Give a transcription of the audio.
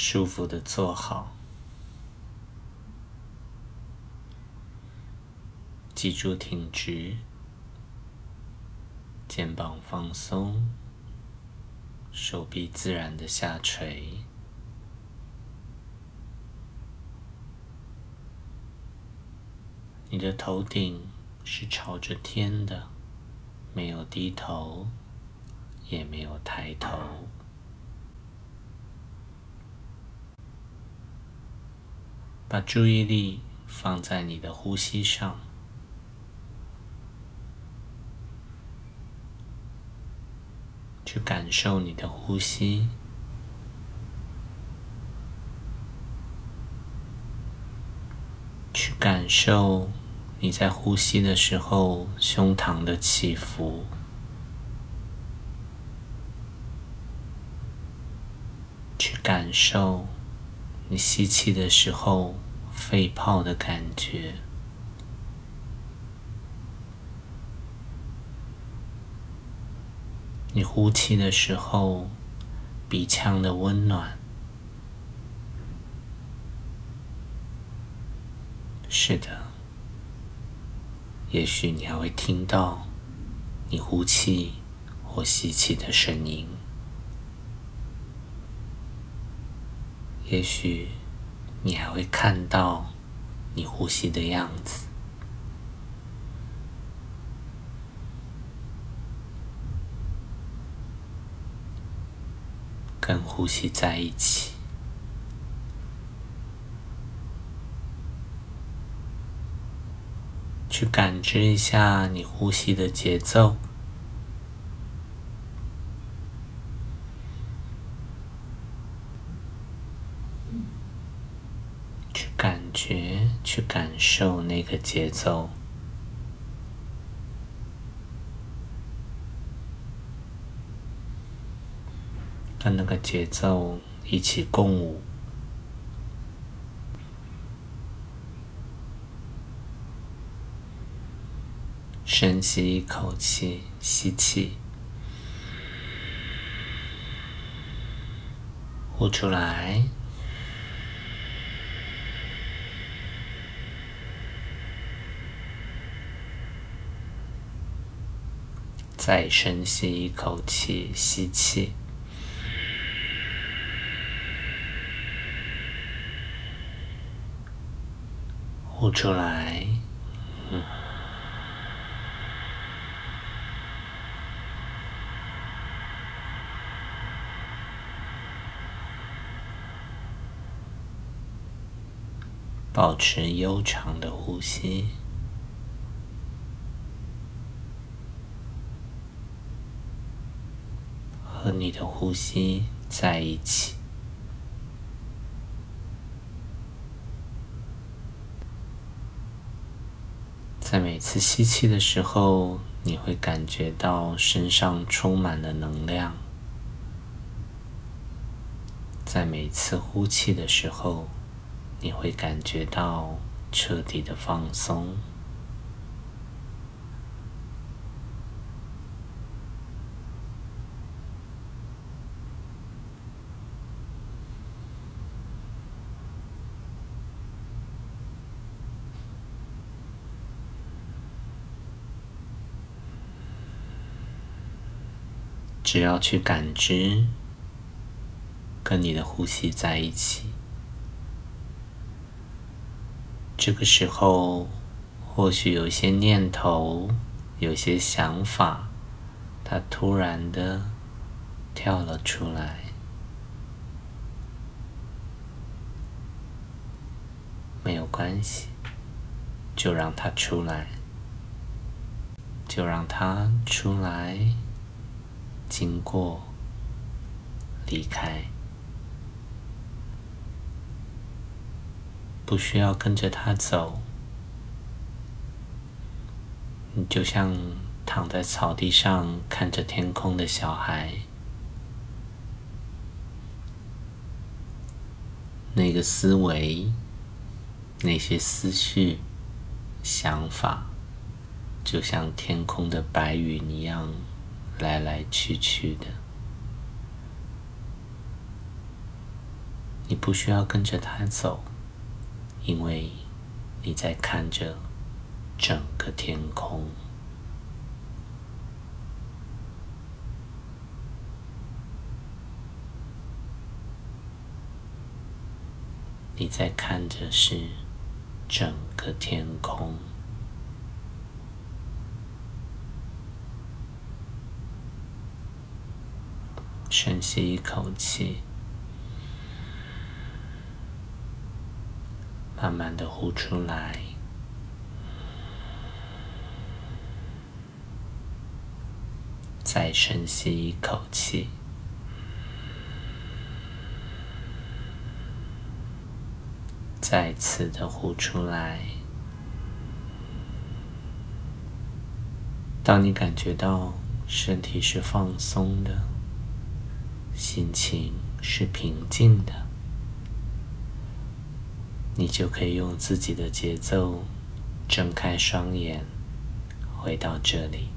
舒服的坐好，脊柱挺直，肩膀放松，手臂自然的下垂。你的头顶是朝着天的，没有低头，也没有抬头。把注意力放在你的呼吸上，去感受你的呼吸。去感受你在呼吸的时候胸膛的起伏，去感受你吸气的时候肺泡的感觉，你呼气的时候鼻腔的温暖。是的，也许你还会听到你呼气或吸气的声音，也许你还会看到你呼吸的样子，跟呼吸在一起。去感知一下你呼吸的节奏，去感觉，去感受那个节奏，跟那个节奏一起共舞。深吸一口气，吸气，呼出来，再深吸一口气，吸气，呼出来，保持悠长的呼吸，和你的呼吸在一起。在每次吸气的时候，你会感觉到身上充满了能量；在每次呼气的时候，你会感觉到彻底的放松，只要去感知，跟你的呼吸在一起。这个时候，或许有些念头，有些想法，它突然的跳了出来。没有关系，就让它出来，就让它出来，经过，离开。不需要跟着他走，你就像躺在草地上看着天空的小孩，那个思维、那些思绪、想法，就像天空的白云一样来来去去的。你不需要跟着它走，因为你在看着整个天空。你在看着是整个天空。深吸一口气，慢慢的呼出来，再深吸一口气，再次的呼出来。当你感觉到身体是放松的。心情是平静的，你就可以用自己的节奏睁开双眼，回到这里。